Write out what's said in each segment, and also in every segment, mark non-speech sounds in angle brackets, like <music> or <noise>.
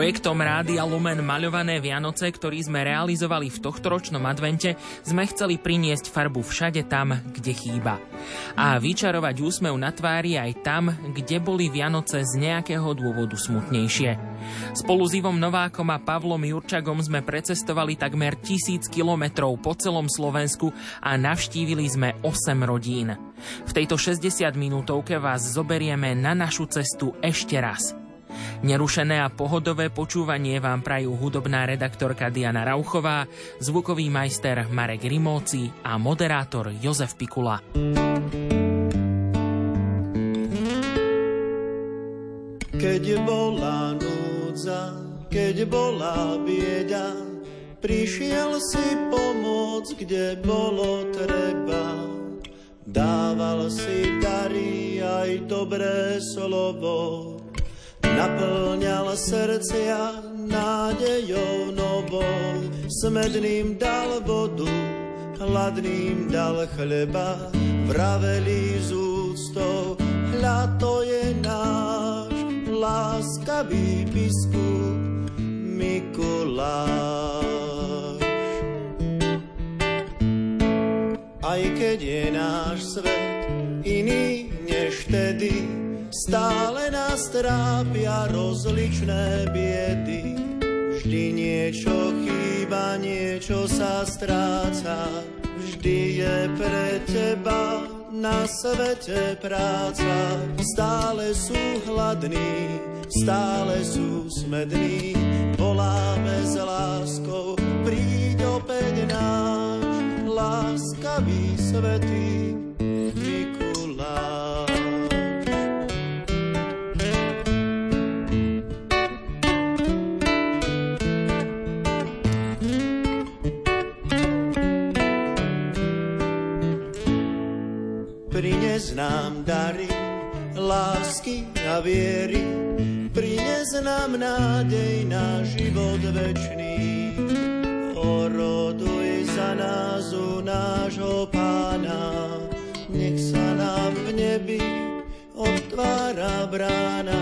Projektom Rádia Lumen Maľované Vianoce, ktorý sme realizovali v tohtoročnom advente, sme chceli priniesť farbu všade tam, kde chýba. A vyčarovať úsmev na tvári aj tam, kde boli Vianoce z nejakého dôvodu smutnejšie. Spolu s Ivom Novákom a Pavlom Jurčagom sme precestovali takmer tisíc kilometrov po celom Slovensku a navštívili sme 8 rodín. V tejto 60 minútovke vás zoberieme na našu cestu ešte raz. Nerušené a pohodové počúvanie vám prajú hudobná redaktorka Diana Rauchová, zvukový majster Marek Rimóci a moderátor Jozef Pikula. Keď bola núdza, keď bola bieda, prišiel si pomoc, kde bolo treba. Dával si dary aj dobré slovo, Naplňal srdcia nádejou novou, smedným dal vodu, hladným dal chleba, vraveli z úctou, hľa to je náš láskavý biskup Mikuláš. Aj keď je náš svet iný než vtedy, Stále nás trápia rozličné biedy. Vždy niečo chýba, niečo sa stráca. Vždy je pre teba na svete práca. Stále sú hladní, stále sú smední. Voláme s láskou, príď opäť náš láskavý svetý nám dary, lásky a viery, prines nám nádej na život večný. Oroduj za nás u nášho pána, nech sa nám v nebi otvára brána.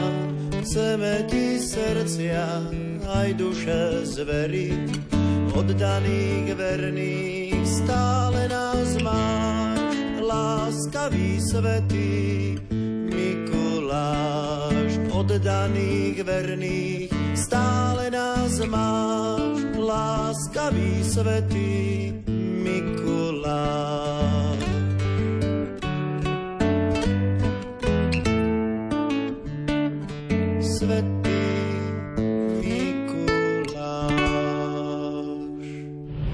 Chceme ti srdcia aj duše zveriť, oddaných verných stále nás máš láskavý svetý Mikuláš, oddaných verných, stále nás máš, láskavý svetý Mikuláš. Svetý Mikuláš.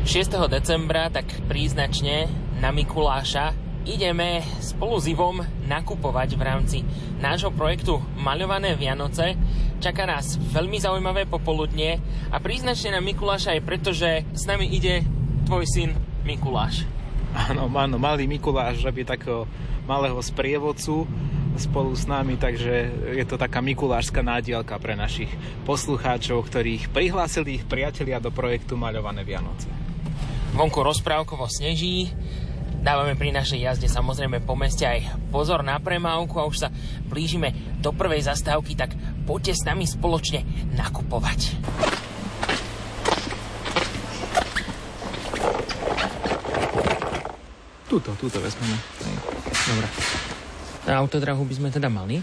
6. decembra tak príznačne na Mikuláša ideme spolu s Ivom nakupovať v rámci nášho projektu Maľované Vianoce. Čaká nás veľmi zaujímavé popoludnie a príznačne na Mikuláša aj preto, že s nami ide tvoj syn Mikuláš. Áno, áno, malý Mikuláš robí takého malého sprievodcu spolu s nami, takže je to taká mikulášska nádielka pre našich poslucháčov, ktorých prihlásili ich priatelia do projektu Maľované Vianoce. Vonku rozprávkovo sneží, Dávame pri našej jazde samozrejme po meste aj pozor na premávku a už sa blížime do prvej zastávky, tak poďte s nami spoločne nakupovať. Tuto, tuto vezmeme. Dobre. Na autodrahu by sme teda mali?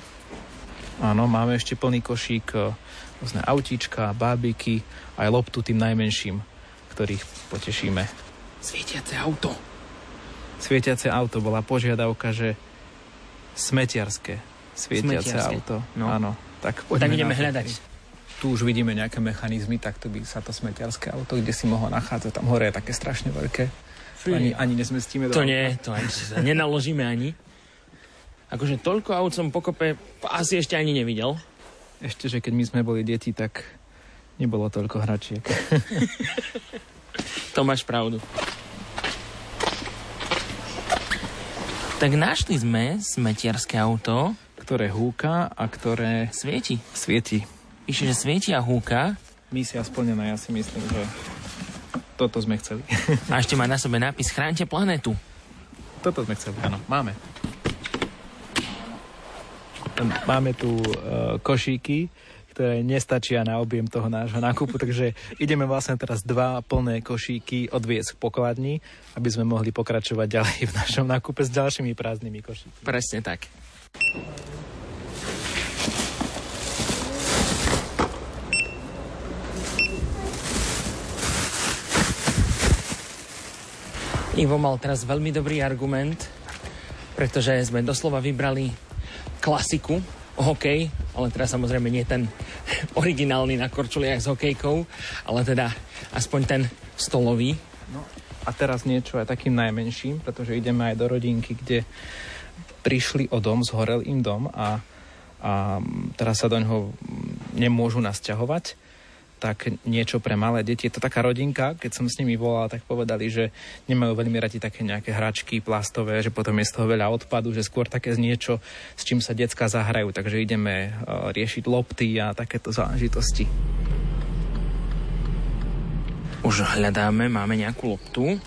Áno, máme ešte plný košík e, rôzne autíčka, bábiky, aj loptu tým najmenším, ktorých potešíme. Svietiace auto svietiace auto. Bola požiadavka, že smetiarské svietiace smetiarské. auto. No. Áno. Tak, tak ideme hľadať. Tu už vidíme nejaké mechanizmy, tak to by sa to smetiarské auto, kde si mohlo nachádzať. Tam hore je také strašne veľké. Ani, ani nezmestíme do To nie, to ani nenaložíme ani. Akože toľko aut som pokope asi ešte ani nevidel. Ešte, že keď my sme boli deti, tak nebolo toľko hračiek. <laughs> to máš pravdu. Tak našli sme smetiarské auto. Ktoré húka a ktoré... Svieti. Svieti. Píše, že svieti a húka. Misia splnená, ja si myslím, že toto sme chceli. A ešte má na sebe nápis Chránte planetu. Toto sme chceli, áno, máme. Máme tu uh, košíky, ktoré nestačia na objem toho nášho nákupu, takže ideme vlastne teraz dva plné košíky odviesť k pokladni, aby sme mohli pokračovať ďalej v našom nákupe s ďalšími prázdnymi košíkmi. Presne tak. Ivo mal teraz veľmi dobrý argument, pretože sme doslova vybrali klasiku, hokej, ale teraz samozrejme nie ten originálny na korčuliach s hokejkou, ale teda aspoň ten stolový. No a teraz niečo aj takým najmenším, pretože ideme aj do rodinky, kde prišli o dom, zhorel im dom a, a teraz sa do ňoho nemôžu nasťahovať tak niečo pre malé deti. Je to taká rodinka, keď som s nimi volal, tak povedali, že nemajú veľmi radi také nejaké hračky plastové, že potom je z toho veľa odpadu, že skôr také z niečo, s čím sa decka zahrajú. Takže ideme uh, riešiť lopty a takéto záležitosti. Už hľadáme, máme nejakú loptu.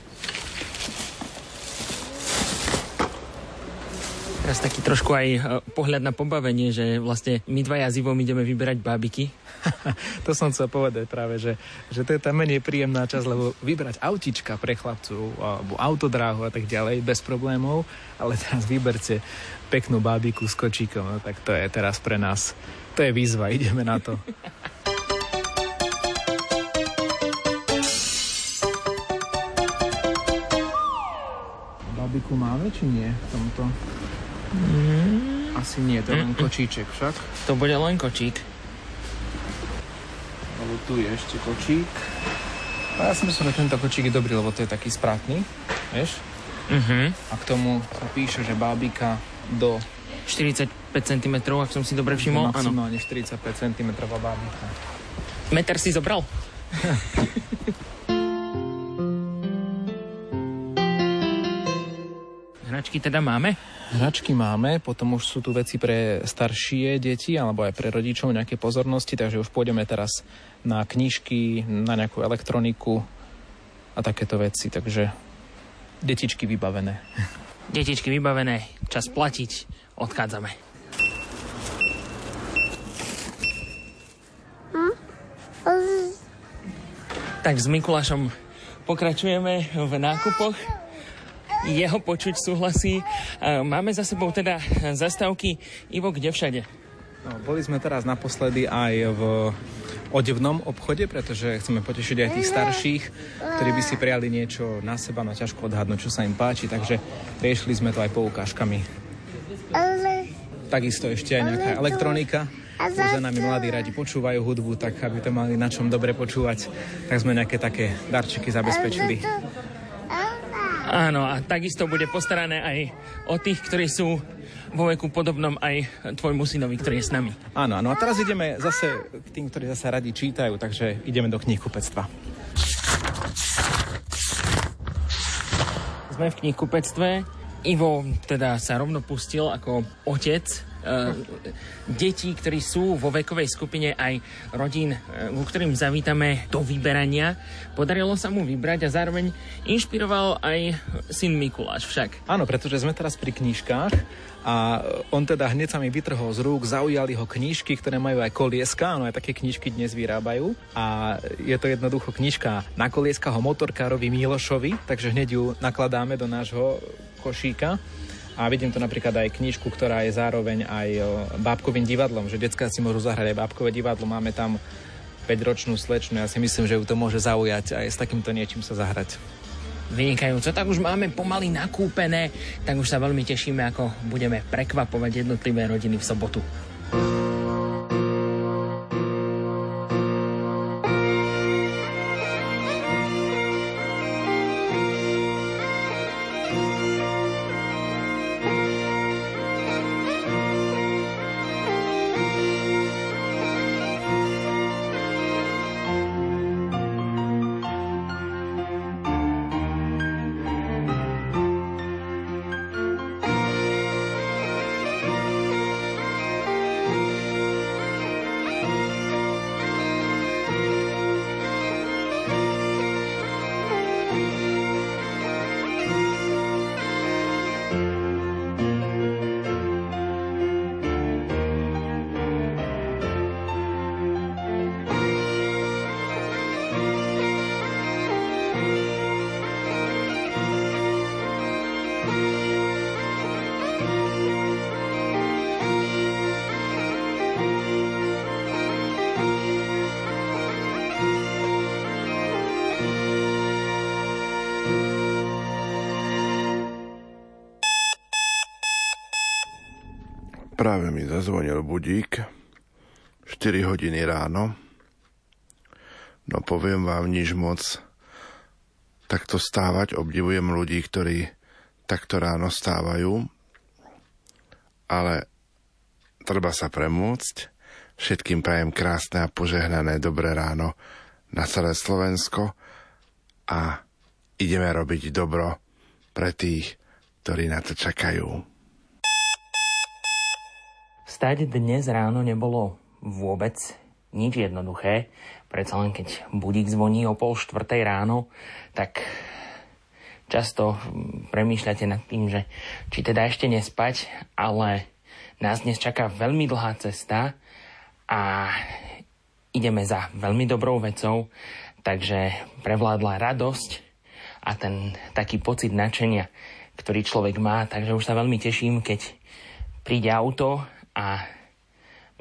Teraz taký trošku aj e, pohľad na pobavenie, že vlastne my dvaja s Ivom ideme vyberať bábiky. <laughs> to som chcel povedať práve, že, že to je tá menej príjemná časť, lebo vybrať autička pre chlapcov alebo autodráhu a tak ďalej bez problémov, ale teraz vyberte peknú bábiku s kočíkom, no, tak to je teraz pre nás, to je výzva, ideme na to. Bábiku máme, či nie v tomto? Mm. Asi nie, to je len kočíček však. To bude len kočík. Lebo tu je ešte kočík. A ja si myslím, že tento kočík je dobrý, lebo to je taký spratný, vieš? Uh-huh. A k tomu sa píše, že bábika do... 45 cm, ak som si dobre všimol. Maximálne 45 cm bábika. Meter si zobral? <laughs> Hračky teda máme? Hračky máme, potom už sú tu veci pre staršie deti alebo aj pre rodičov nejaké pozornosti, takže už pôjdeme teraz na knižky, na nejakú elektroniku a takéto veci, takže detičky vybavené. Detičky vybavené, čas platiť, odchádzame. Tak s Mikulášom pokračujeme v nákupoch jeho počuť súhlasí. Máme za sebou teda zastávky Ivo, kde všade? No, boli sme teraz naposledy aj v odevnom obchode, pretože chceme potešiť aj tých starších, ktorí by si prijali niečo na seba, no ťažko odhadnúť, čo sa im páči, takže riešili sme to aj poukážkami. Takisto ešte aj nejaká elektronika. Za nami mladí radi počúvajú hudbu, tak aby to mali na čom dobre počúvať, tak sme nejaké také darčeky zabezpečili. Áno, a takisto bude postarané aj o tých, ktorí sú vo veku podobnom aj tvojmu synovi, ktorý je s nami. Áno, áno. A teraz ideme zase k tým, ktorí zase radi čítajú, takže ideme do knihkupectva. Sme v knihkupectve. Ivo teda sa rovno pustil ako otec detí, ktorí sú vo vekovej skupine aj rodín, eh, ku ktorým zavítame do vyberania. Podarilo sa mu vybrať a zároveň inšpiroval aj syn Mikuláš však. Áno, pretože sme teraz pri knižkách a on teda hneď sa mi vytrhol z rúk, zaujali ho knižky, ktoré majú aj kolieska, áno, aj také knižky dnes vyrábajú a je to jednoducho knižka na kolieska ho motorkárovi Milošovi, takže hneď ju nakladáme do nášho košíka. A vidím tu napríklad aj knižku, ktorá je zároveň aj bábkovým divadlom, že detská si môžu zahrať aj bábkové divadlo. Máme tam 5-ročnú slečnu, ja si myslím, že ju to môže zaujať aj s takýmto niečím sa zahrať. Vynikajúco, tak už máme pomaly nakúpené, tak už sa veľmi tešíme, ako budeme prekvapovať jednotlivé rodiny v sobotu. Práve mi zazvonil budík, 4 hodiny ráno. No poviem vám nič moc. Takto stávať obdivujem ľudí, ktorí takto ráno stávajú, ale treba sa premôcť. Všetkým prajem krásne a požehnané dobré ráno na celé Slovensko a ideme robiť dobro pre tých, ktorí na to čakajú. Stať dnes ráno nebolo vôbec nič jednoduché. Predsa len keď budík zvoní o pol štvrtej ráno, tak často premýšľate nad tým, že či teda ešte nespať, ale nás dnes čaká veľmi dlhá cesta a ideme za veľmi dobrou vecou, takže prevládla radosť a ten taký pocit nadšenia, ktorý človek má, takže už sa veľmi teším, keď príde auto a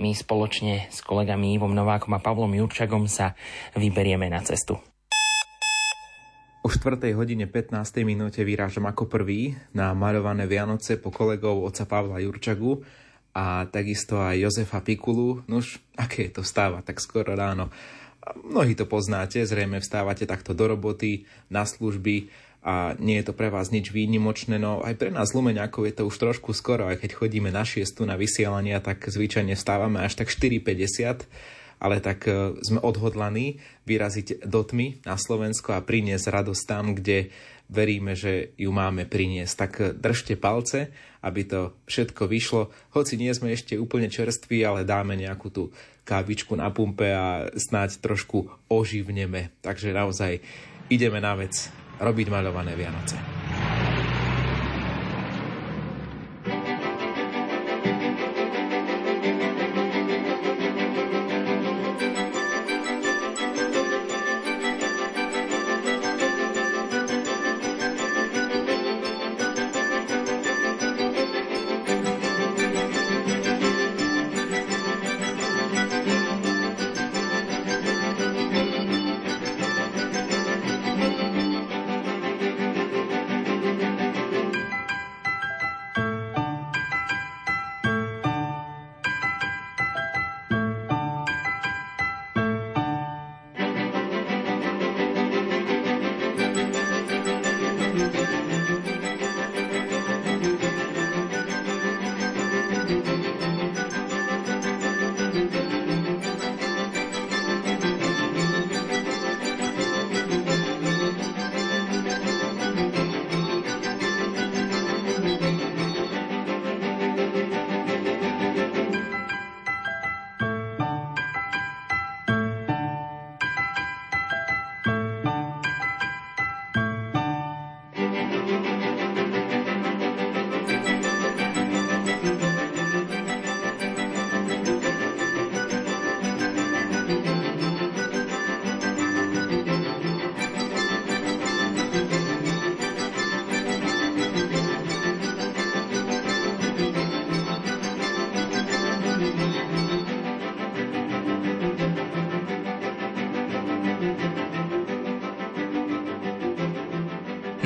my spoločne s kolegami Ivom Novákom a Pavlom Jurčagom sa vyberieme na cestu. O 4. hodine 15. minúte vyrážam ako prvý na maľované Vianoce po kolegov oca Pavla Jurčagu a takisto aj Jozefa Pikulu. Nuž, aké to stáva tak skoro ráno. Mnohí to poznáte, zrejme vstávate takto do roboty, na služby, a nie je to pre vás nič výnimočné, no aj pre nás Lumeňákov je to už trošku skoro, aj keď chodíme na šiestu na vysielania, tak zvyčajne stávame až tak 4.50, ale tak e, sme odhodlaní vyraziť do tmy na Slovensko a priniesť radosť tam, kde veríme, že ju máme priniesť. Tak e, držte palce, aby to všetko vyšlo. Hoci nie sme ešte úplne čerství, ale dáme nejakú tú kávičku na pumpe a snáď trošku oživneme. Takže naozaj ideme na vec robiť maľované Vianoce.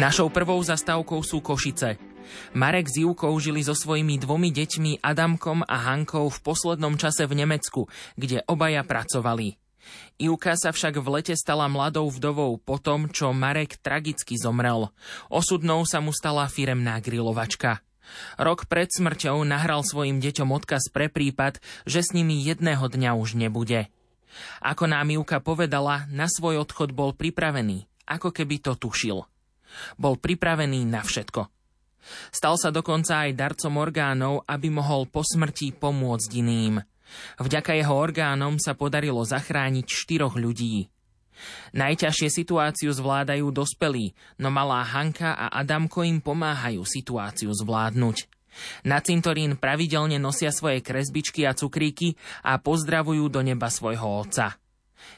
Našou prvou zastávkou sú Košice. Marek s Júkou žili so svojimi dvomi deťmi Adamkom a Hankou v poslednom čase v Nemecku, kde obaja pracovali. Ivka sa však v lete stala mladou vdovou po tom, čo Marek tragicky zomrel. Osudnou sa mu stala firemná grilovačka. Rok pred smrťou nahral svojim deťom odkaz pre prípad, že s nimi jedného dňa už nebude. Ako nám Ivka povedala, na svoj odchod bol pripravený, ako keby to tušil. Bol pripravený na všetko. Stal sa dokonca aj darcom orgánov, aby mohol po smrti pomôcť iným. Vďaka jeho orgánom sa podarilo zachrániť štyroch ľudí. Najťažšie situáciu zvládajú dospelí, no malá Hanka a Adamko im pomáhajú situáciu zvládnuť. Na cintorín pravidelne nosia svoje kresbičky a cukríky a pozdravujú do neba svojho otca.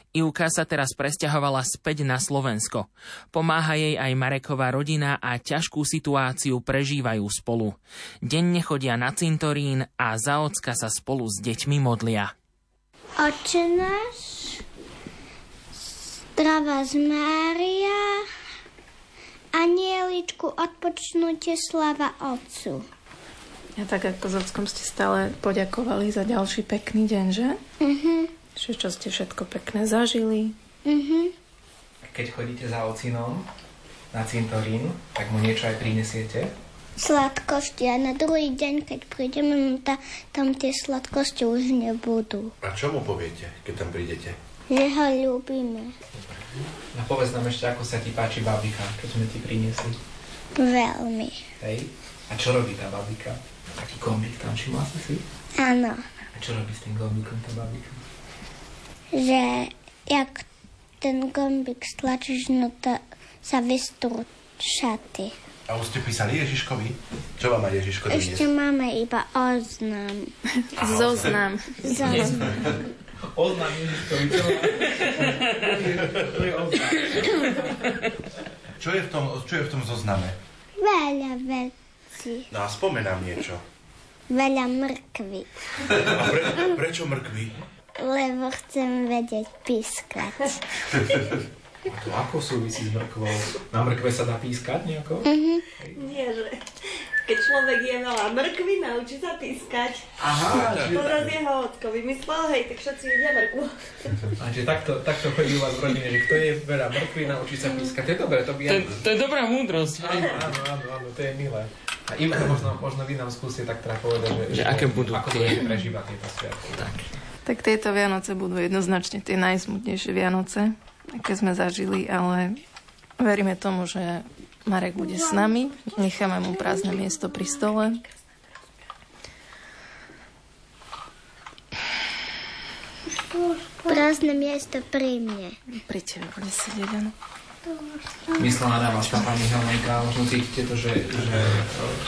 Ivka sa teraz presťahovala späť na Slovensko. Pomáha jej aj Mareková rodina a ťažkú situáciu prežívajú spolu. Denne chodia na cintorín a za ocka sa spolu s deťmi modlia. Oče náš, strava z Mária, anieličku odpočnutie slava Otcu. A tak ako Zockom ste stále poďakovali za ďalší pekný deň, že? Mhm. Že čo ste všetko pekné zažili. Mhm. Keď chodíte za ocinom na cintorín, tak mu niečo aj prinesiete? Sladkosti a na druhý deň, keď prídeme, no ta, tam tie sladkosti už nebudú. A čo mu poviete, keď tam prídete? Že ho ľúbime. A povedz nám ešte, ako sa ti páči babika, keď sme ti priniesli. Veľmi. Hej? A čo robí tá babika? Taký kombík tam, všimla si si? Áno. A čo robí s tým kombíkom tá babika? Že jak ten gombík stlačíš, no to sa vystrú šaty. A už ste písali Ježiškovi? Čo vám aj Ježiško Ešte máme iba oznam. <laughs> Zoznam. Zoznam. <laughs> Oznam Ježiškovi, má? Čo je v tom, čo je v tom zozname? Veľa vecí. No a spomenám niečo. Veľa mrkvy. A pre, prečo mrkvy? Lebo chcem vedieť pískať. <laughs> A to ako súvisí s mrkvou? Na mrkve sa dá pískať nejako? Nie, že keď človek je veľa mrkvy, naučí sa pískať. Aha, To zase jeho otko vymyslel, hej, tak všetci jedia mrkvu. <laughs> a že takto, takto chodí u vás v rodine, že kto je veľa mrkvy, naučí sa pískať. To je dobré, to by To, to je dobrá múdrosť. Áno, áno, áno, áno, to je milé. A im možno, možno vy nám skúste tak teda povedať, že, Že aké budú ako tie- prežívať tieto sviatky. Tak. Tak tieto Vianoce budú jednoznačne tie najsmutnejšie Vianoce, aké sme zažili, ale veríme tomu, že Marek bude s nami, necháme mu prázdne miesto pri stole. Prázdne miesto pri mne. Pri tebe bude sedieť, áno. Myslela na vás tá pani Helenka, možno cítite to, že, že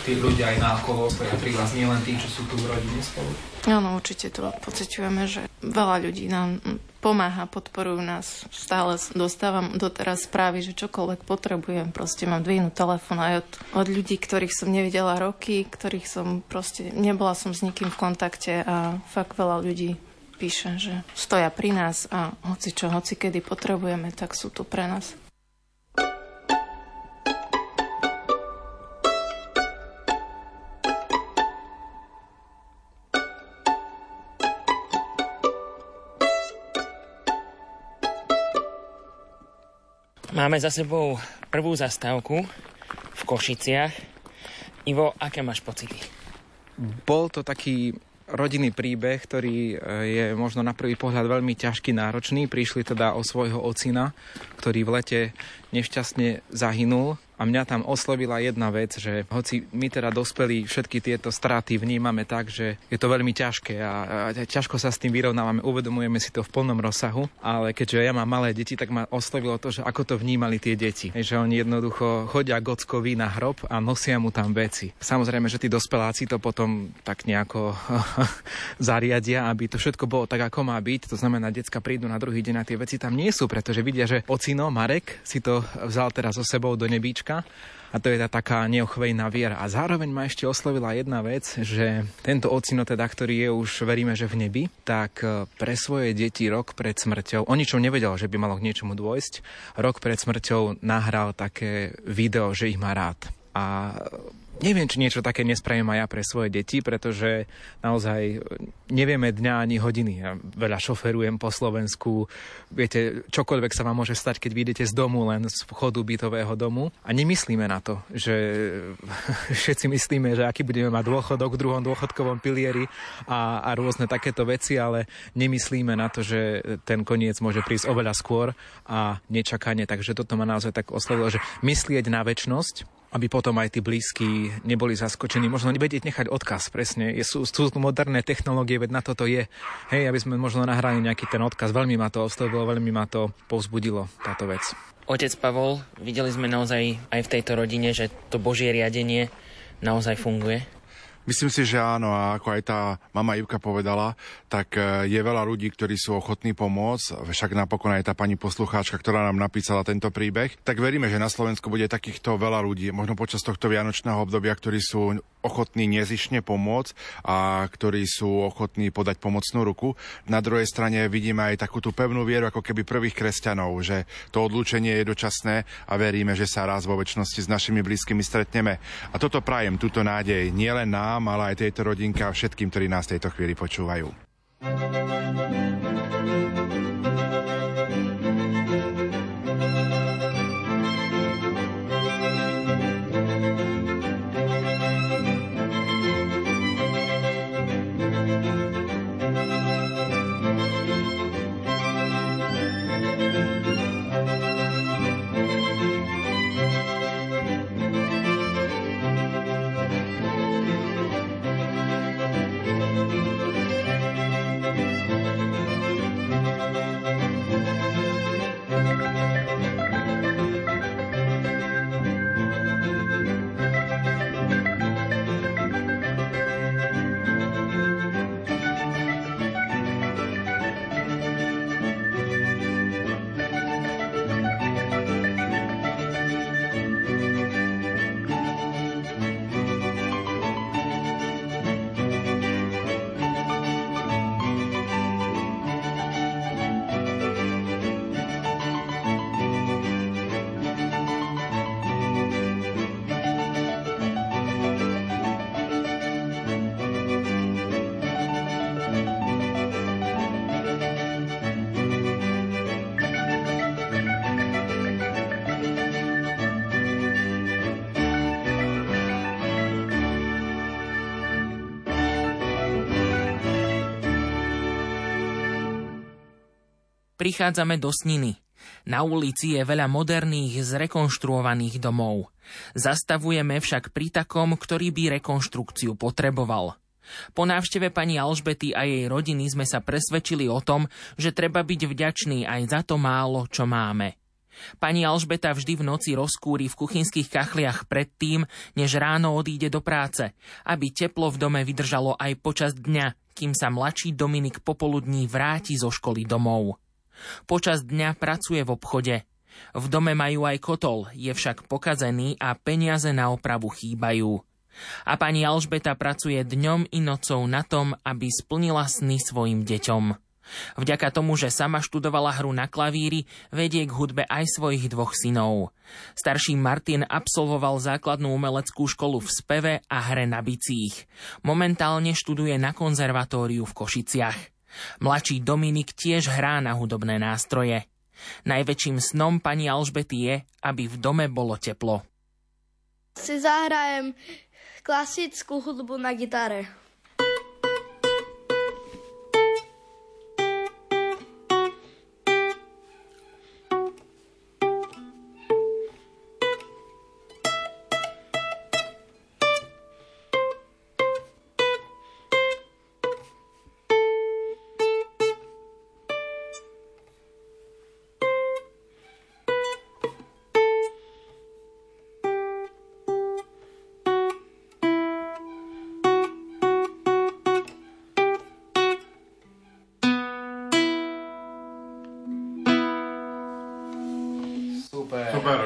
tí ľudia aj na okolo stoja pri vás, nie len tí, čo sú tu v rodine spolu. Áno, určite to pociťujeme, že veľa ľudí nám pomáha, podporujú nás. Stále dostávam doteraz správy, že čokoľvek potrebujem, proste mám dvihnúť telefón aj od, od ľudí, ktorých som nevidela roky, ktorých som proste, nebola som s nikým v kontakte a fakt veľa ľudí píše, že stoja pri nás a hoci čo, hoci kedy potrebujeme, tak sú tu pre nás. Máme za sebou prvú zastávku v Košiciach. Ivo, aké máš pocity? Bol to taký rodinný príbeh, ktorý e, je možno na prvý pohľad veľmi ťažký, náročný. Prišli teda o svojho ocina, ktorý v lete nešťastne zahynul a mňa tam oslovila jedna vec, že hoci my teda dospelí všetky tieto straty vnímame tak, že je to veľmi ťažké a, a ťažko sa s tým vyrovnávame, uvedomujeme si to v plnom rozsahu, ale keďže ja mám malé deti, tak ma oslovilo to, že ako to vnímali tie deti. Že oni jednoducho chodia gockovi na hrob a nosia mu tam veci. Samozrejme, že tí dospeláci to potom tak nejako <laughs> zariadia, aby to všetko bolo tak, ako má byť. To znamená, decka prídu na druhý deň a tie veci tam nie sú, pretože vidia, že ocino Marek si to vzal teraz so sebou do nebíčka a to je tá taká neochvejná viera. A zároveň ma ešte oslovila jedna vec, že tento ocino teda, ktorý je už, veríme, že v nebi, tak e, pre svoje deti rok pred smrťou, o ničom nevedel, že by malo k niečomu dôjsť, rok pred smrťou nahral také video, že ich má rád. A neviem, či niečo také nespravím aj ja pre svoje deti, pretože naozaj nevieme dňa ani hodiny. Ja veľa šoferujem po Slovensku, viete, čokoľvek sa vám môže stať, keď vyjdete z domu, len z vchodu bytového domu. A nemyslíme na to, že <laughs> všetci myslíme, že aký budeme mať dôchodok v druhom dôchodkovom pilieri a, a rôzne takéto veci, ale nemyslíme na to, že ten koniec môže prísť oveľa skôr a nečakane. Takže toto ma naozaj tak oslovilo, že myslieť na väčnosť, aby potom aj tí blízki neboli zaskočení. Možno vedieť nechať odkaz, presne. Je, sú, sú moderné technológie, veď na toto je. Hej, aby sme možno nahrali nejaký ten odkaz. Veľmi ma to oslovilo, veľmi ma to povzbudilo, táto vec. Otec Pavol, videli sme naozaj aj v tejto rodine, že to Božie riadenie naozaj funguje. Myslím si, že áno, a ako aj tá mama Ivka povedala, tak e, je veľa ľudí, ktorí sú ochotní pomôcť, však napokon aj tá pani poslucháčka, ktorá nám napísala tento príbeh, tak veríme, že na Slovensku bude takýchto veľa ľudí, možno počas tohto vianočného obdobia, ktorí sú ochotní nezišne pomôcť a ktorí sú ochotní podať pomocnú ruku. Na druhej strane vidíme aj takú tú pevnú vieru, ako keby prvých kresťanov, že to odlúčenie je dočasné a veríme, že sa raz vo väčšnosti s našimi blízkymi stretneme. A toto prajem, túto nádej nielen nám, ale aj tejto rodinke a všetkým, ktorí nás v tejto chvíli počúvajú. thank you Prichádzame do Sniny. Na ulici je veľa moderných, zrekonštruovaných domov. Zastavujeme však pri takom, ktorý by rekonštrukciu potreboval. Po návšteve pani Alžbety a jej rodiny sme sa presvedčili o tom, že treba byť vďačný aj za to málo, čo máme. Pani Alžbeta vždy v noci rozkúri v kuchynských kachliach predtým, než ráno odíde do práce, aby teplo v dome vydržalo aj počas dňa, kým sa mladší Dominik popoludní vráti zo školy domov. Počas dňa pracuje v obchode. V dome majú aj kotol, je však pokazený a peniaze na opravu chýbajú. A pani Alžbeta pracuje dňom i nocou na tom, aby splnila sny svojim deťom. Vďaka tomu, že sama študovala hru na klavíri, vedie k hudbe aj svojich dvoch synov. Starší Martin absolvoval základnú umeleckú školu v speve a hre na bicích. Momentálne študuje na konzervatóriu v Košiciach. Mladší Dominik tiež hrá na hudobné nástroje. Najväčším snom pani Alžbety je, aby v dome bolo teplo. Si zahrajem klasickú hudbu na gitare.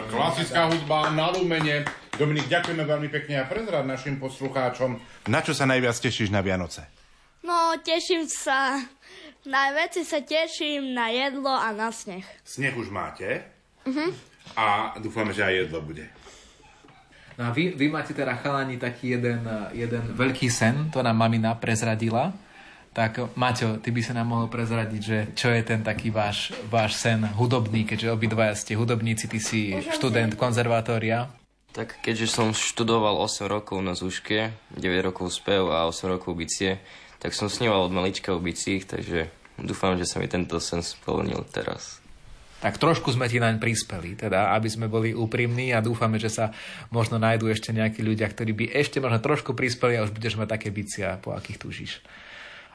Klasická hudba na Lumene. Dominik, ďakujeme veľmi pekne a prezrad našim poslucháčom. Na čo sa najviac tešíš na Vianoce? No, teším sa. Najväčšie sa teším na jedlo a na sneh. Sneh už máte? Uh-huh. A dúfame, že aj jedlo bude. No a vy, vy máte teda chalani taký jeden, jeden veľký sen, to nám mamina prezradila. Tak Maťo, ty by sa nám mohol prezradiť, že čo je ten taký váš, váš sen hudobný, keďže obidvaja ste hudobníci, ty si študent konzervatória. Tak keďže som študoval 8 rokov na Zúške, 9 rokov spev a 8 rokov bicie, tak som sníval od malička o bicích, takže dúfam, že sa mi tento sen splnil teraz. Tak trošku sme ti naň prispeli, teda, aby sme boli úprimní a dúfame, že sa možno nájdú ešte nejakí ľudia, ktorí by ešte možno trošku prispeli a už budeš mať také bicia, po akých túžiš.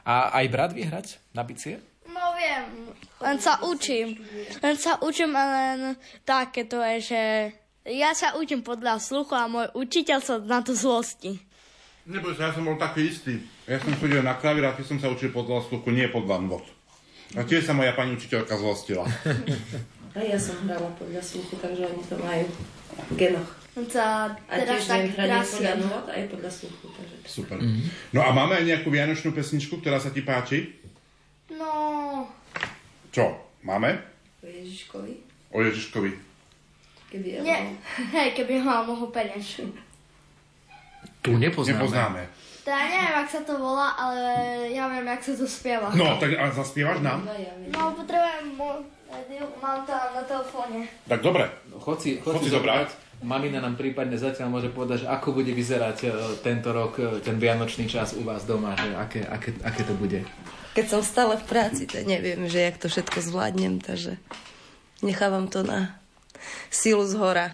A aj brat vie hrať na bicie? No viem, len sa učím. Len sa učím, len také to je, že ja sa učím podľa sluchu a môj učiteľ sa na to zlosti. Neboj sa, ja som bol taký istý. Ja som chodil na klavír a ty som sa učil podľa sluchu, nie podľa not. A tiež sa moja pani učiteľka zlostila. <laughs> A ja som hrala podľa sluchu, takže oni to majú v genoch. On sa A teraz tak aj podľa nôd, aj podľa sluchu. Takže... Super. No a máme aj nejakú vianočnú pesničku, ktorá sa ti páči? No, Čo? Máme? O Ježiškovi, O Ježiškovi. keby ja nie. bol. <laughs> Hej, keby mal mohol peniaž. Tu nepoznáme. Nepoznáme. Teda neviem, ak sa to volá, ale ja viem, jak sa to spieva. No, tak a zaspievaš nám? No, ja viem. No, potrebujem mám to na telefóne. Tak dobre. No, chod si, Chod chod si zobrať. zobrať. Mamina nám prípadne zatiaľ môže povedať, že ako bude vyzerať e, tento rok, e, ten vianočný čas u vás doma, že aké, aké, aké to bude. Keď som stále v práci, tak neviem, že jak to všetko zvládnem, takže nechávam to na silu z hora.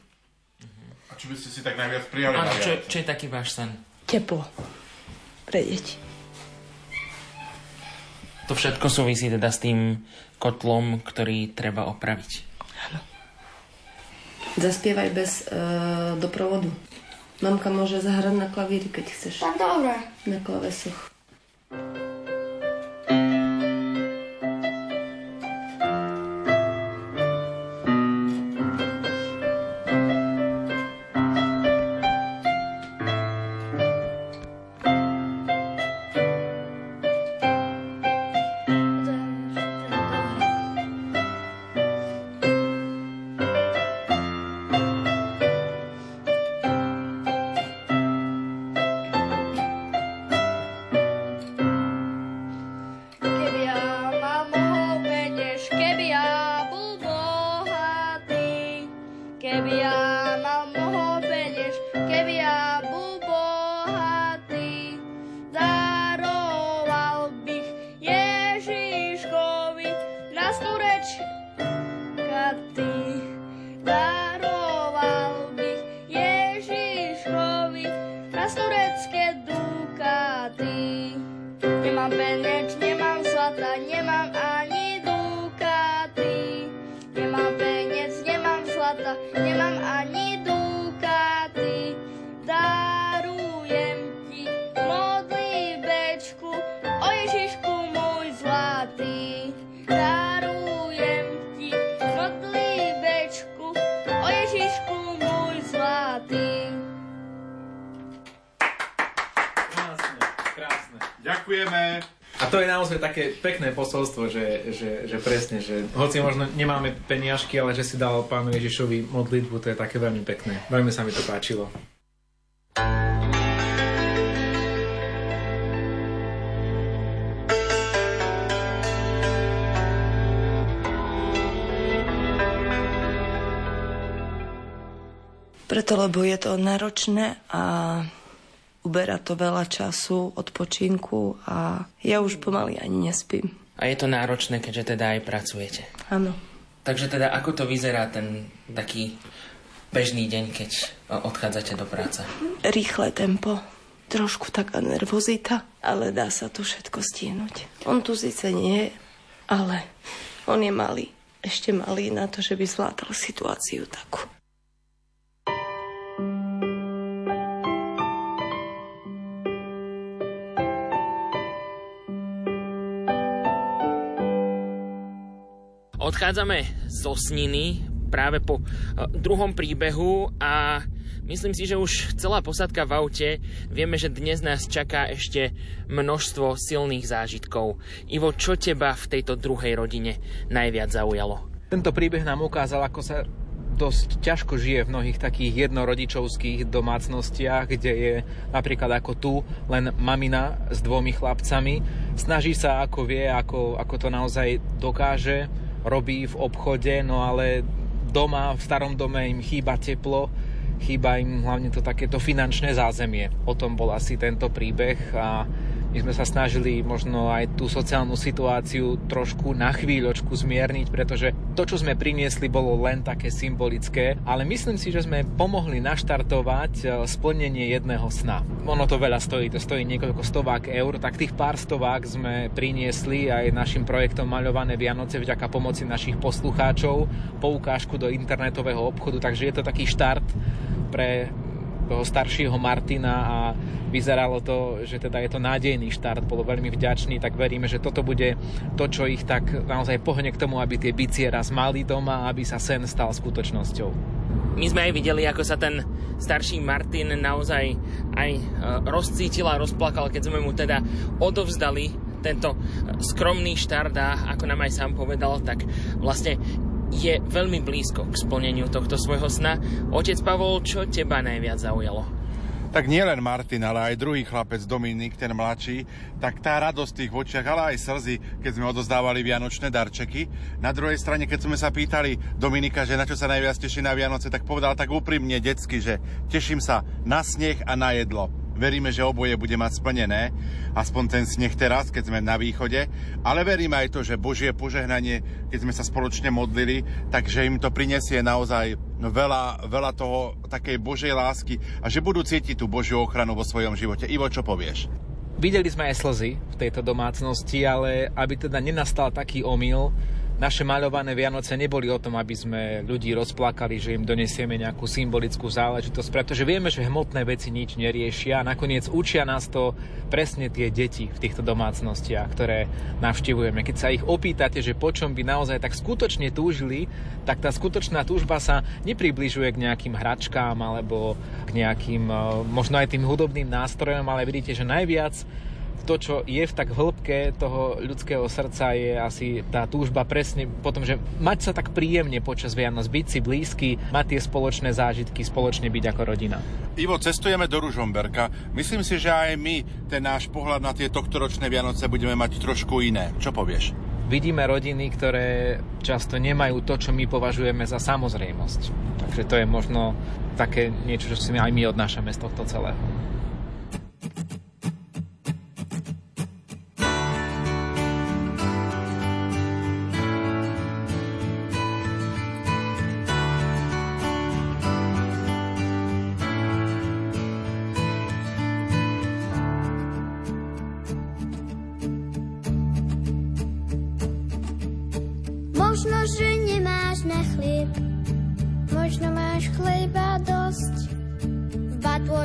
A čo by ste si tak najviac prijali Áno, čo, čo je taký váš sen? Teplo. Pre deti. To všetko súvisí teda s tým kotlom, ktorý treba opraviť. Zaspievaj bez uh, doprovodu. Mamka môže zahrať na klavíri, keď chceš. Tak dobre. Na klavesoch. Keby Ďakujeme. A to je naozaj také pekné posolstvo, že, že, že presne, že hoci možno nemáme peniažky, ale že si dal pánu Ježišovi modlitbu, to je také veľmi pekné. Veľmi sa mi to páčilo. Preto, lebo je to náročné a uberá to veľa času, odpočinku a ja už pomaly ani nespím. A je to náročné, keďže teda aj pracujete. Áno. Takže teda ako to vyzerá ten taký bežný deň, keď odchádzate do práce? Rýchle tempo, trošku taká nervozita, ale dá sa to všetko stihnúť. On tu síce nie je, ale on je malý. Ešte malý na to, že by zvládal situáciu takú. Odchádzame zo Sniny práve po eh, druhom príbehu a myslím si, že už celá posadka v aute vieme, že dnes nás čaká ešte množstvo silných zážitkov. Ivo, čo teba v tejto druhej rodine najviac zaujalo? Tento príbeh nám ukázal, ako sa dosť ťažko žije v mnohých takých jednorodičovských domácnostiach, kde je napríklad ako tu len mamina s dvomi chlapcami. Snaží sa ako vie, ako, ako to naozaj dokáže, robí v obchode, no ale doma, v starom dome im chýba teplo, chýba im hlavne to takéto finančné zázemie. O tom bol asi tento príbeh a my sme sa snažili možno aj tú sociálnu situáciu trošku na chvíľočku zmierniť, pretože to, čo sme priniesli, bolo len také symbolické, ale myslím si, že sme pomohli naštartovať e, splnenie jedného sna. Ono to veľa stojí, to stojí niekoľko stovák eur, tak tých pár stovák sme priniesli aj našim projektom Maľované Vianoce vďaka pomoci našich poslucháčov, poukážku do internetového obchodu, takže je to taký štart pre toho staršieho Martina a vyzeralo to, že teda je to nádejný štart, bolo veľmi vďačný, tak veríme, že toto bude to, čo ich tak naozaj pohne k tomu, aby tie bicie raz mali doma, aby sa sen stal skutočnosťou. My sme aj videli, ako sa ten starší Martin naozaj aj e, rozcítil a rozplakal, keď sme mu teda odovzdali tento skromný štart a ako nám aj sám povedal, tak vlastne je veľmi blízko k splneniu tohto svojho sna. Otec Pavol, čo teba najviac zaujalo? tak nielen Martin, ale aj druhý chlapec Dominik, ten mladší, tak tá radosť v tých očiach, ale aj slzy, keď sme odozdávali vianočné darčeky. Na druhej strane, keď sme sa pýtali Dominika, že na čo sa najviac teší na Vianoce, tak povedal tak úprimne detsky, že teším sa na sneh a na jedlo. Veríme, že oboje bude mať splnené, aspoň ten sneh teraz, keď sme na východe, ale veríme aj to, že Božie požehnanie, keď sme sa spoločne modlili, takže im to prinesie naozaj veľa, veľa toho takej Božej lásky a že budú cítiť tú Božiu ochranu vo svojom živote. Ivo, čo povieš? Videli sme aj slzy v tejto domácnosti, ale aby teda nenastal taký omyl, naše maľované Vianoce neboli o tom, aby sme ľudí rozplakali, že im donesieme nejakú symbolickú záležitosť, pretože vieme, že hmotné veci nič neriešia a nakoniec učia nás to presne tie deti v týchto domácnostiach, ktoré navštevujeme. Keď sa ich opýtate, že po čom by naozaj tak skutočne túžili, tak tá skutočná túžba sa nepribližuje k nejakým hračkám alebo k nejakým možno aj tým hudobným nástrojom, ale vidíte, že najviac to, čo je v tak hĺbke toho ľudského srdca, je asi tá túžba presne potom, že mať sa tak príjemne počas Vianoc, byť si blízky, mať tie spoločné zážitky, spoločne byť ako rodina. Ivo, cestujeme do Ružomberka. Myslím si, že aj my ten náš pohľad na tie tohtoročné Vianoce budeme mať trošku iné. Čo povieš? Vidíme rodiny, ktoré často nemajú to, čo my považujeme za samozrejmosť. Takže to je možno také niečo, čo si aj my odnášame z tohto celého.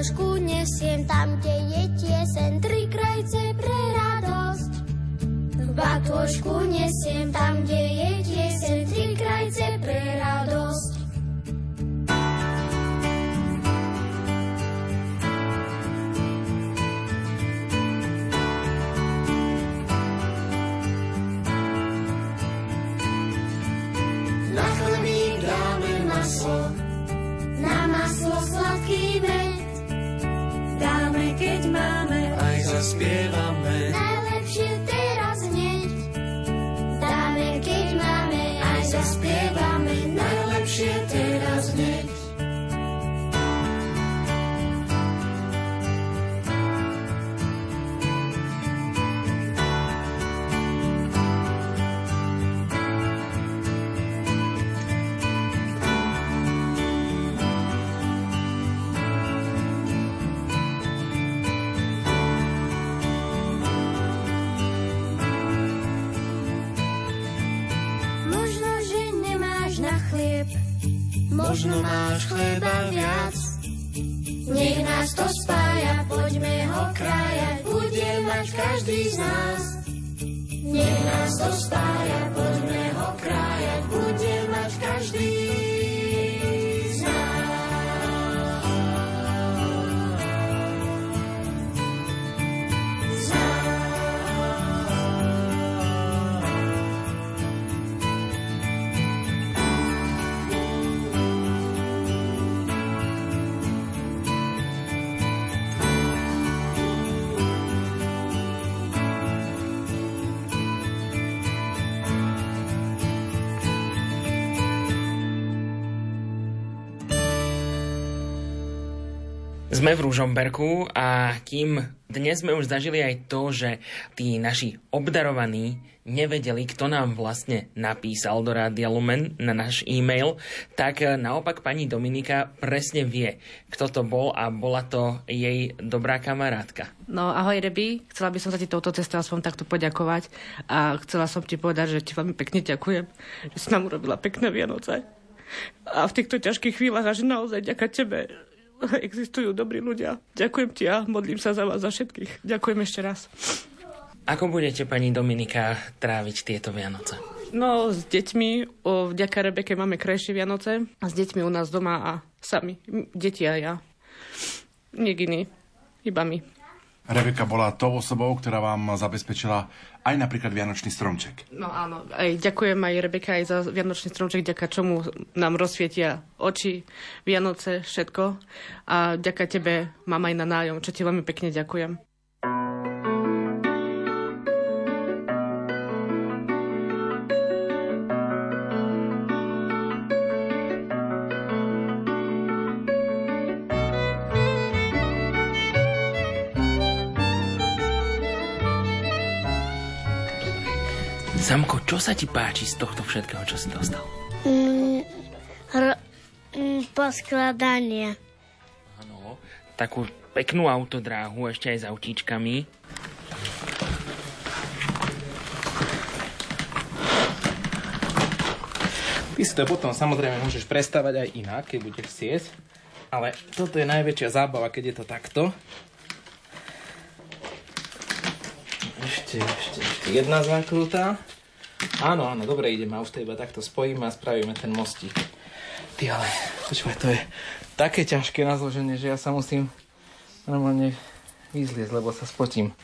trošku nesiem tam, kde je tiesen, tri krajce pre radosť. V batôžku možno Sme v Ružomberku a kým dnes sme už zažili aj to, že tí naši obdarovaní nevedeli, kto nám vlastne napísal do Rádia Lumen na náš e-mail, tak naopak pani Dominika presne vie, kto to bol a bola to jej dobrá kamarátka. No ahoj Rebi, chcela by som sa ti touto cestou aspoň takto poďakovať a chcela som ti povedať, že ti veľmi pekne ďakujem, že si nám urobila pekné Vianoce. A v týchto ťažkých chvíľach, a že naozaj ďaká tebe, <laughs> existujú dobrí ľudia. Ďakujem ti a modlím sa za vás, za všetkých. Ďakujem ešte raz. Ako budete, pani Dominika, tráviť tieto Vianoce? No, s deťmi, o, vďaka Rebeke máme krajšie Vianoce a s deťmi u nás doma a sami. Deti a ja. Nik iný. Iba my. Rebeka bola tou osobou, ktorá vám zabezpečila aj napríklad Vianočný stromček. No áno, aj ďakujem aj Rebeka aj za Vianočný stromček, ďaká čomu nám rozsvietia oči, Vianoce, všetko. A ďaká tebe mám aj na nájom, čo ti veľmi pekne ďakujem. Samko, čo sa ti páči z tohto všetkého, čo si dostal? Mm, ro- mm, poskladanie. Áno, takú peknú autodráhu, ešte aj s autíčkami. Ty si to potom samozrejme môžeš prestávať aj inak, keď budeš chcieť. Ale toto je najväčšia zábava, keď je to takto. Ešte, ešte, ešte jedna zakrúta. Áno, áno, dobre ideme. Už to iba takto spojíme a spravíme ten mostík. Ty ale, počúvaj, to je také ťažké na zloženie, že ja sa musím normálne vyzliecť, lebo sa spotím.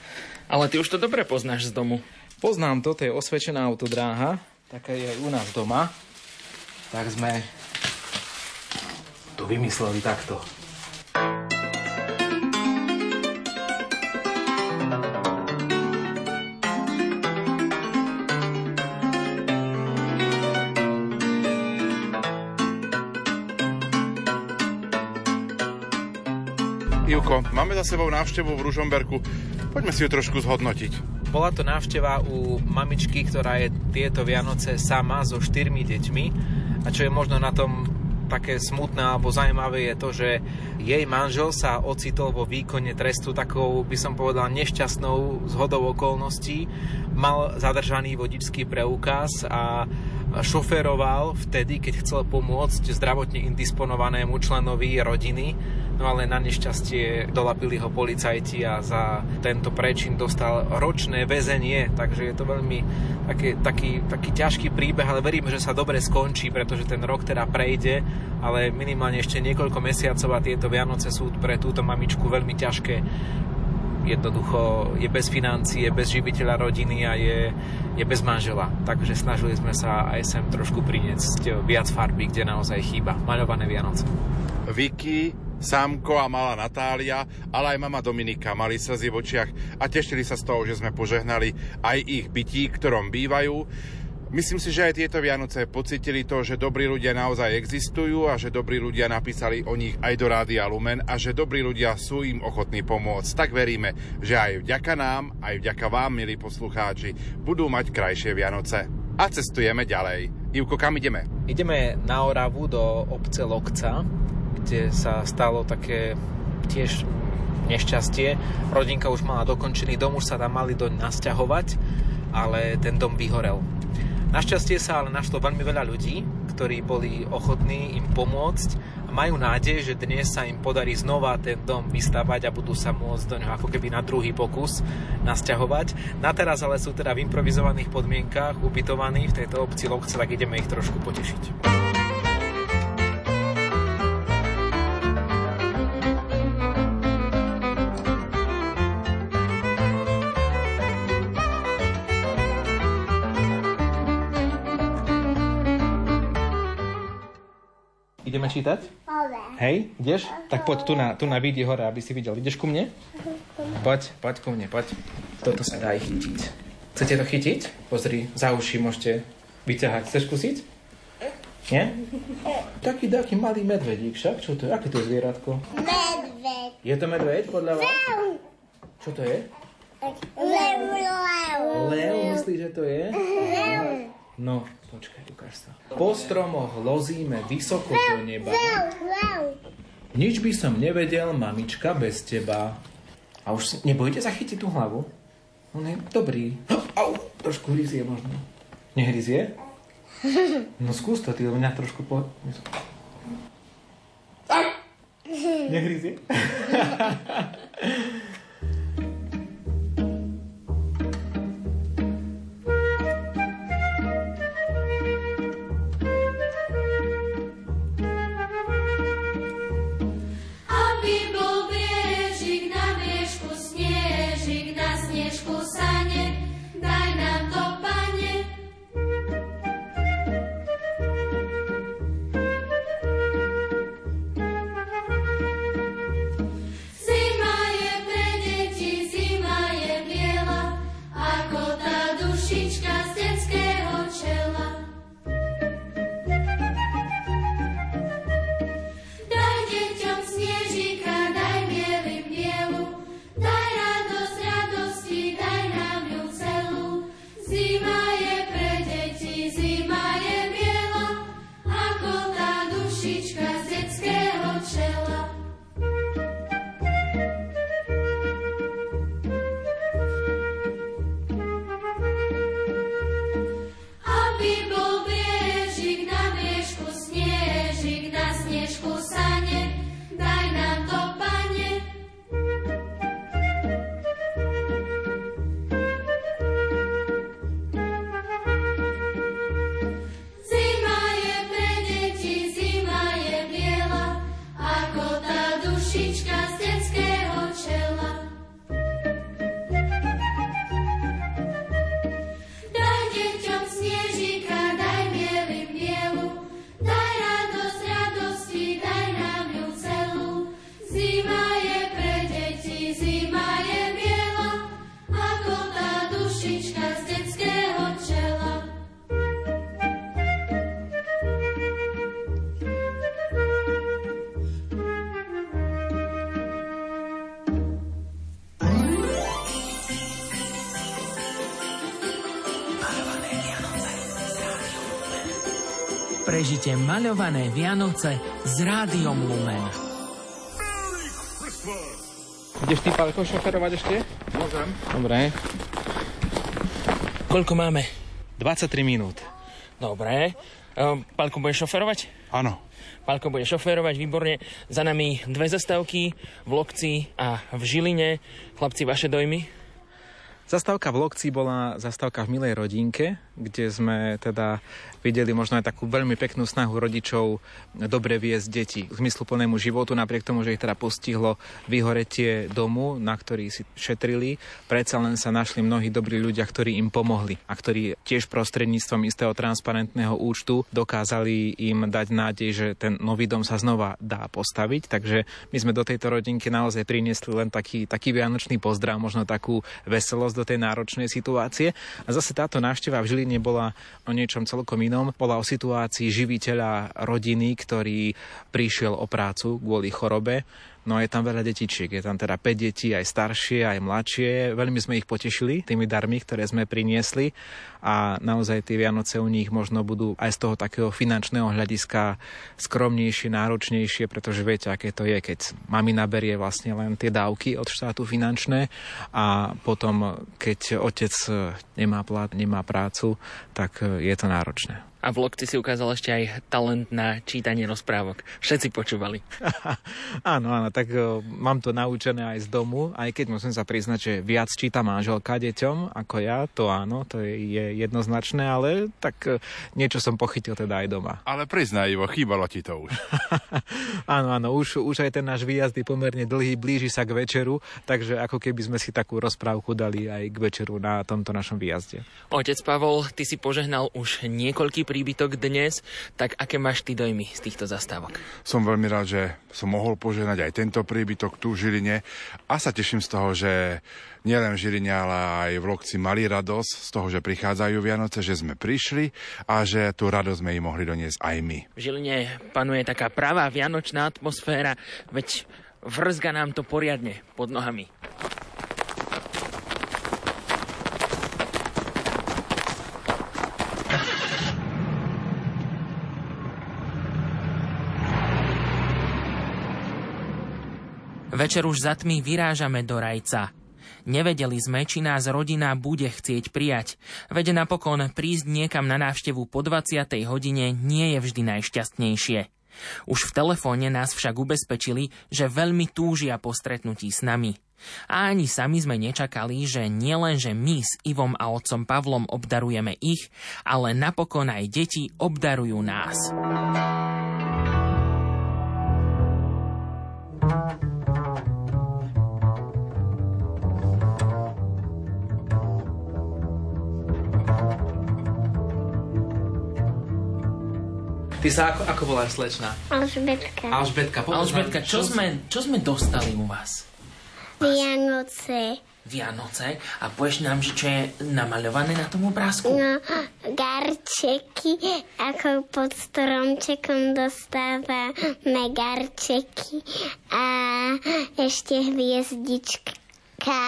Ale ty už to dobre poznáš z domu. Poznám to, to je osvedčená autodráha. Taká je aj u nás doma. Tak sme to vymysleli takto. Ivko, máme za sebou návštevu v Ružomberku. Poďme si ju trošku zhodnotiť. Bola to návšteva u mamičky, ktorá je tieto Vianoce sama so štyrmi deťmi. A čo je možno na tom také smutné alebo zaujímavé je to, že jej manžel sa ocitol vo výkone trestu takou, by som povedal, nešťastnou zhodou okolností. Mal zadržaný vodičský preukaz a šoferoval vtedy, keď chcel pomôcť zdravotne indisponovanému členovi rodiny, no ale na nešťastie dolapili ho policajti a za tento prečin dostal ročné väzenie, takže je to veľmi taký, taký, taký ťažký príbeh, ale verím, že sa dobre skončí, pretože ten rok teda prejde, ale minimálne ešte niekoľko mesiacov a tieto Vianoce sú pre túto mamičku veľmi ťažké jednoducho je bez financií, je bez živiteľa rodiny a je, je bez manžela. Takže snažili sme sa aj sem trošku priniesť viac farby, kde naozaj chýba. Maľované Vianoce. Vicky, Sámko a malá Natália, ale aj mama Dominika mali slzy v očiach a tešili sa z toho, že sme požehnali aj ich bytí, ktorom bývajú. Myslím si, že aj tieto Vianoce pocitili to, že dobrí ľudia naozaj existujú a že dobrí ľudia napísali o nich aj do Rádia Lumen a že dobrí ľudia sú im ochotní pomôcť. Tak veríme, že aj vďaka nám, aj vďaka vám, milí poslucháči, budú mať krajšie Vianoce. A cestujeme ďalej. Ivko, kam ideme? Ideme na Oravu do obce Lokca, kde sa stalo také tiež nešťastie. Rodinka už mala dokončený dom, už sa tam mali doň nasťahovať, ale ten dom vyhorel. Našťastie sa ale našlo veľmi veľa ľudí, ktorí boli ochotní im pomôcť a majú nádej, že dnes sa im podarí znova ten dom vystavať a budú sa môcť do ňoho ako keby na druhý pokus nasťahovať. Na teraz ale sú teda v improvizovaných podmienkách ubytovaní v tejto obci Lokce, tak ideme ich trošku potešiť. Ideme čítať? Hore. Hej, ideš? Tak poď tu na, tu na vidie hore, aby si videl. Ideš ku mne? Poď, poď ku mne, poď. Toto sa dá aj chytiť. Chcete to chytiť? Pozri, za uši môžete vyťahať. Chceš skúsiť? Nie? Taký, taký malý medvedík však. Čo to je? Aké to je zvieratko? Medveď. Je to medveď podľa vás? Čo to je? Lev, lev. Lev, myslíš, že to je? Lev. No, počkaj, ukáž sa. Po stromoch lozíme vysoko do neba. Nič by som nevedel, mamička, bez teba. A už si, nebojte zachytiť tú hlavu? On je dobrý. <gasps> Au, trošku hryzie možno. Nehryzie? <laughs> No skús to, ty, lebo mňa trošku po... Nehryzie? <laughs> Prežite maľované Vianoce s Rádiom Lumen. Ideš ty, Pálko, šoferovať ešte? Môžem. Dobre. Koľko máme? 23 minút. Dobre. Ehm, Pálko, budeš šoferovať? Áno. Pálko bude šoférovať, výborne. Za nami dve zastávky v Lokci a v Žiline. Chlapci, vaše dojmy? Zastávka v Lokci bola zastávka v Milej rodinke, kde sme teda videli možno aj takú veľmi peknú snahu rodičov dobre viesť deti k zmysluplnému životu, napriek tomu, že ich teda postihlo vyhoretie domu, na ktorý si šetrili. Predsa len sa našli mnohí dobrí ľudia, ktorí im pomohli a ktorí tiež prostredníctvom istého transparentného účtu dokázali im dať nádej, že ten nový dom sa znova dá postaviť. Takže my sme do tejto rodinky naozaj priniesli len taký, taký vianočný pozdrav, možno takú veselosť do tej náročnej situácie. A zase táto návšteva v Žiline bola o niečom celkom inom. Bola o situácii živiteľa rodiny, ktorý prišiel o prácu kvôli chorobe. No a je tam veľa detičiek, je tam teda 5 detí, aj staršie, aj mladšie. Veľmi sme ich potešili tými darmi, ktoré sme priniesli a naozaj tie Vianoce u nich možno budú aj z toho takého finančného hľadiska skromnejšie, náročnejšie, pretože viete, aké to je, keď mami naberie vlastne len tie dávky od štátu finančné a potom, keď otec nemá plat, nemá prácu, tak je to náročné. A v Lokci si ukázal ešte aj talent na čítanie rozprávok. Všetci počúvali. <laughs> áno, áno, tak uh, mám to naučené aj z domu, aj keď musím sa priznať, že viac číta manželka deťom ako ja, to áno, to je, je jednoznačné, ale tak uh, niečo som pochytil teda aj doma. Ale priznaj, Ivo, chýbalo ti to už. <laughs> áno, áno, už, už aj ten náš výjazd je pomerne dlhý, blíži sa k večeru, takže ako keby sme si takú rozprávku dali aj k večeru na tomto našom výjazde. Otec Pavol, ty si požehnal už niekoľký príbytok dnes, tak aké máš ty dojmy z týchto zastávok? Som veľmi rád, že som mohol požehnať aj tento príbytok tu v Žiline a sa teším z toho, že nielen v Žiline, ale aj v Lokci mali radosť z toho, že prichádzajú Vianoce, že sme prišli a že tú radosť sme im mohli doniesť aj my. V Žiline panuje taká pravá vianočná atmosféra, veď vrzga nám to poriadne pod nohami. Večer už za tmy vyrážame do rajca. Nevedeli sme, či nás rodina bude chcieť prijať, veď napokon prísť niekam na návštevu po 20. hodine nie je vždy najšťastnejšie. Už v telefóne nás však ubezpečili, že veľmi túžia po stretnutí s nami. A ani sami sme nečakali, že nielen, že my s Ivom a otcom Pavlom obdarujeme ich, ale napokon aj deti obdarujú nás. Ty sa ako, ako voláš, slečna? Alžbetka. Alžbetka, povedz Alžbetka, čo sme, čo sme dostali u vás? Vianoce. Vianoce a povieš nám, že čo je namaľované na tom obrázku? No, garčeky, ako pod stromčekom dostávame garčeky a ešte hviezdička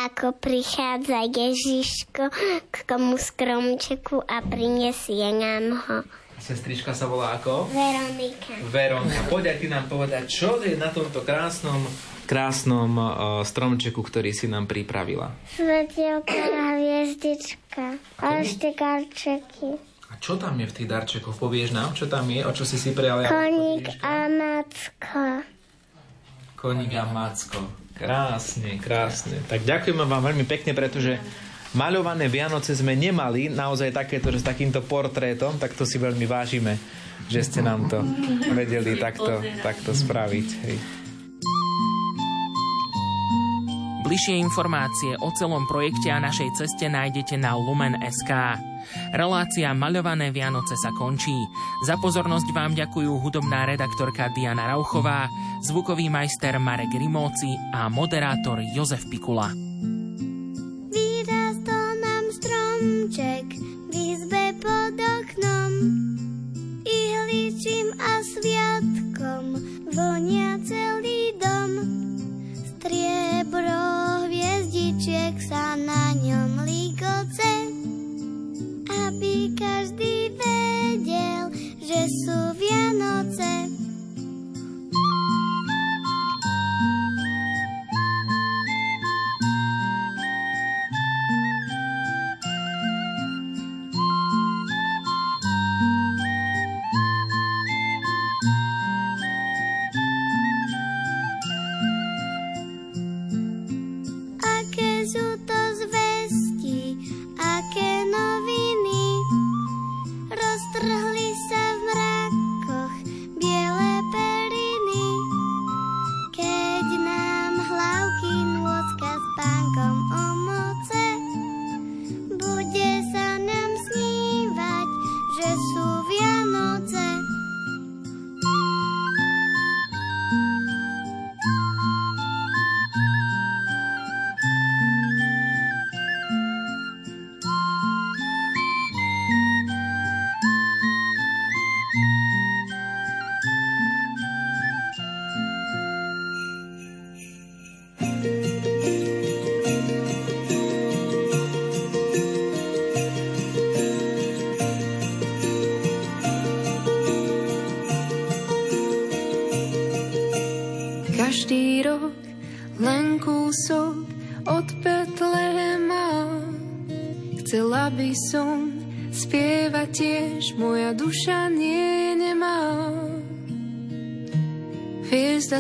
ako prichádza Ježiško k tomu stromčeku a prinesie nám ho. Sestrička sa volá ako? Veronika. Veronka. Poď aj ty nám povedať, čo je na tomto krásnom, krásnom uh, stromčeku, ktorý si nám pripravila. Svetielka a hviezdička a ešte garčeky. A čo tam je v tých darčekoch? Povieš nám, čo tam je? O čo si si prijali? Koník a macko. Koník a macko. Krásne, krásne. Tak ďakujeme vám veľmi pekne, pretože maľované Vianoce sme nemali, naozaj takéto, že s takýmto portrétom, tak to si veľmi vážime, že ste nám to vedeli takto, takto spraviť. Hej. Bližšie informácie o celom projekte a našej ceste nájdete na Lumen.sk. Relácia Maľované Vianoce sa končí. Za pozornosť vám ďakujú hudobná redaktorka Diana Rauchová, zvukový majster Marek Rimóci a moderátor Jozef Pikula. Stromček v izbe pod oknom. Ihličím a sviatkom vonia celý dom. Striebro hviezdičiek sa na ňom líkoce, aby každý vedel, že sú Vianoce.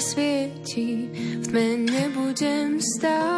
Hviezda svieti, v tme nebudem stáť.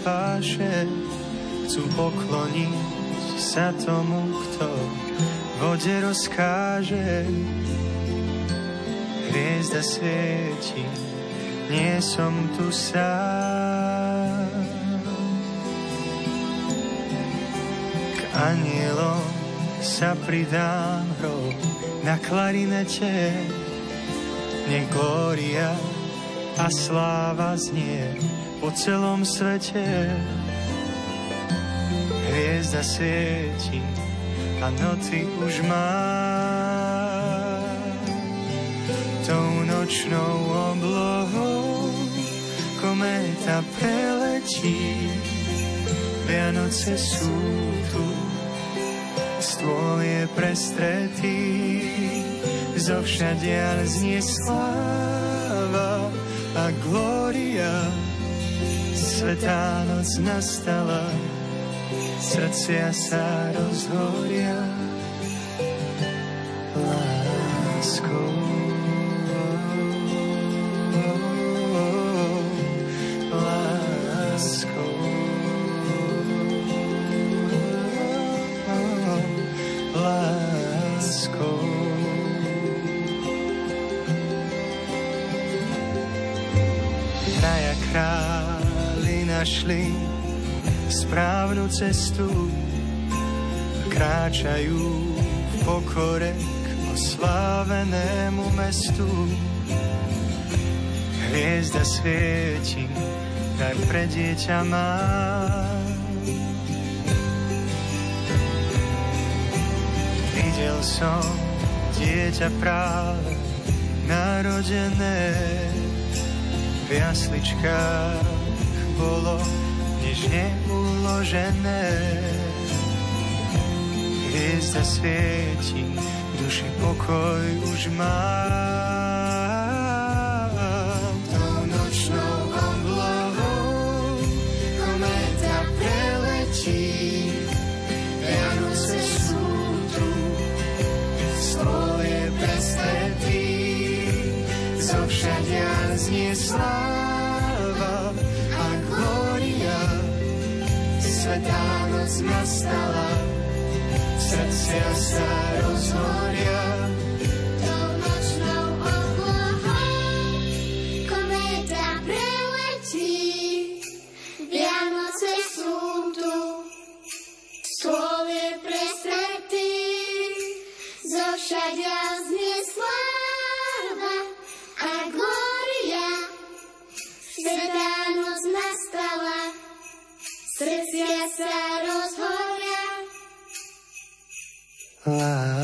Lampáše, chcú pokloniť sa tomu, kto vode rozkáže. Hviezda svieti, nie som tu sám. K anielom sa pridám hrob na klarinete, nech glória a sláva znie po celom svete. Hviezda svieti a noci už má. Tou nočnou oblohou kométa preletí. Vianoce sú tu, stôl je prestretý, zo všadiaľ znie sláva a glória. Svetá noc nastala, srdcia sa rozhoria správnu cestu kráčajú v pokore k oslávenému mestu. Hviezda svieti, dar pre dieťa má. Videl som dieťa práve narodené v jasličkách bolo nežne uložené. Hviezda svieti, duši pokoj už mám. Svetá noc nastala, srdcia sa rozhoria. Láskou.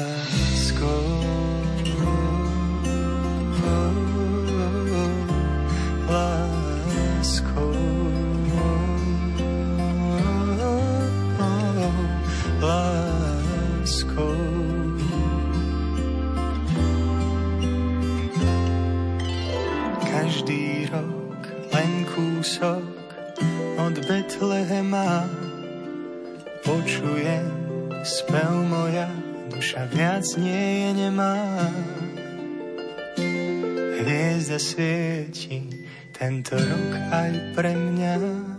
Viac nie je nemá. Hviezda svieti tento rok aj pre mňa.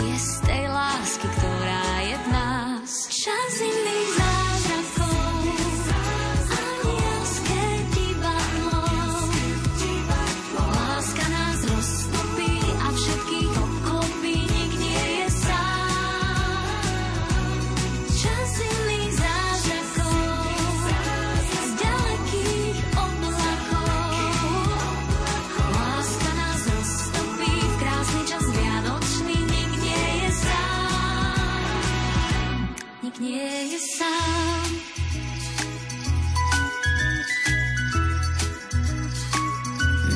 Yes. Nik nie je sám.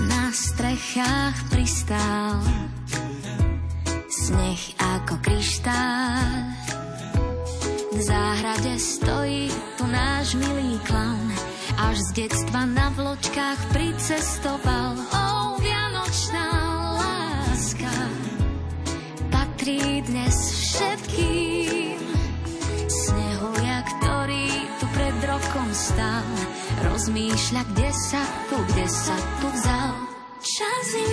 Na strechách pristál sneh ako kryštál. V záhrade stojí tu náš milý klan, až z detstva na vločkách pricestoval. O, vianočná láska patrí dnes všetkým. Rokom stál, rozmýšľa, kde sa tu, kde sa tu vzal. Čas im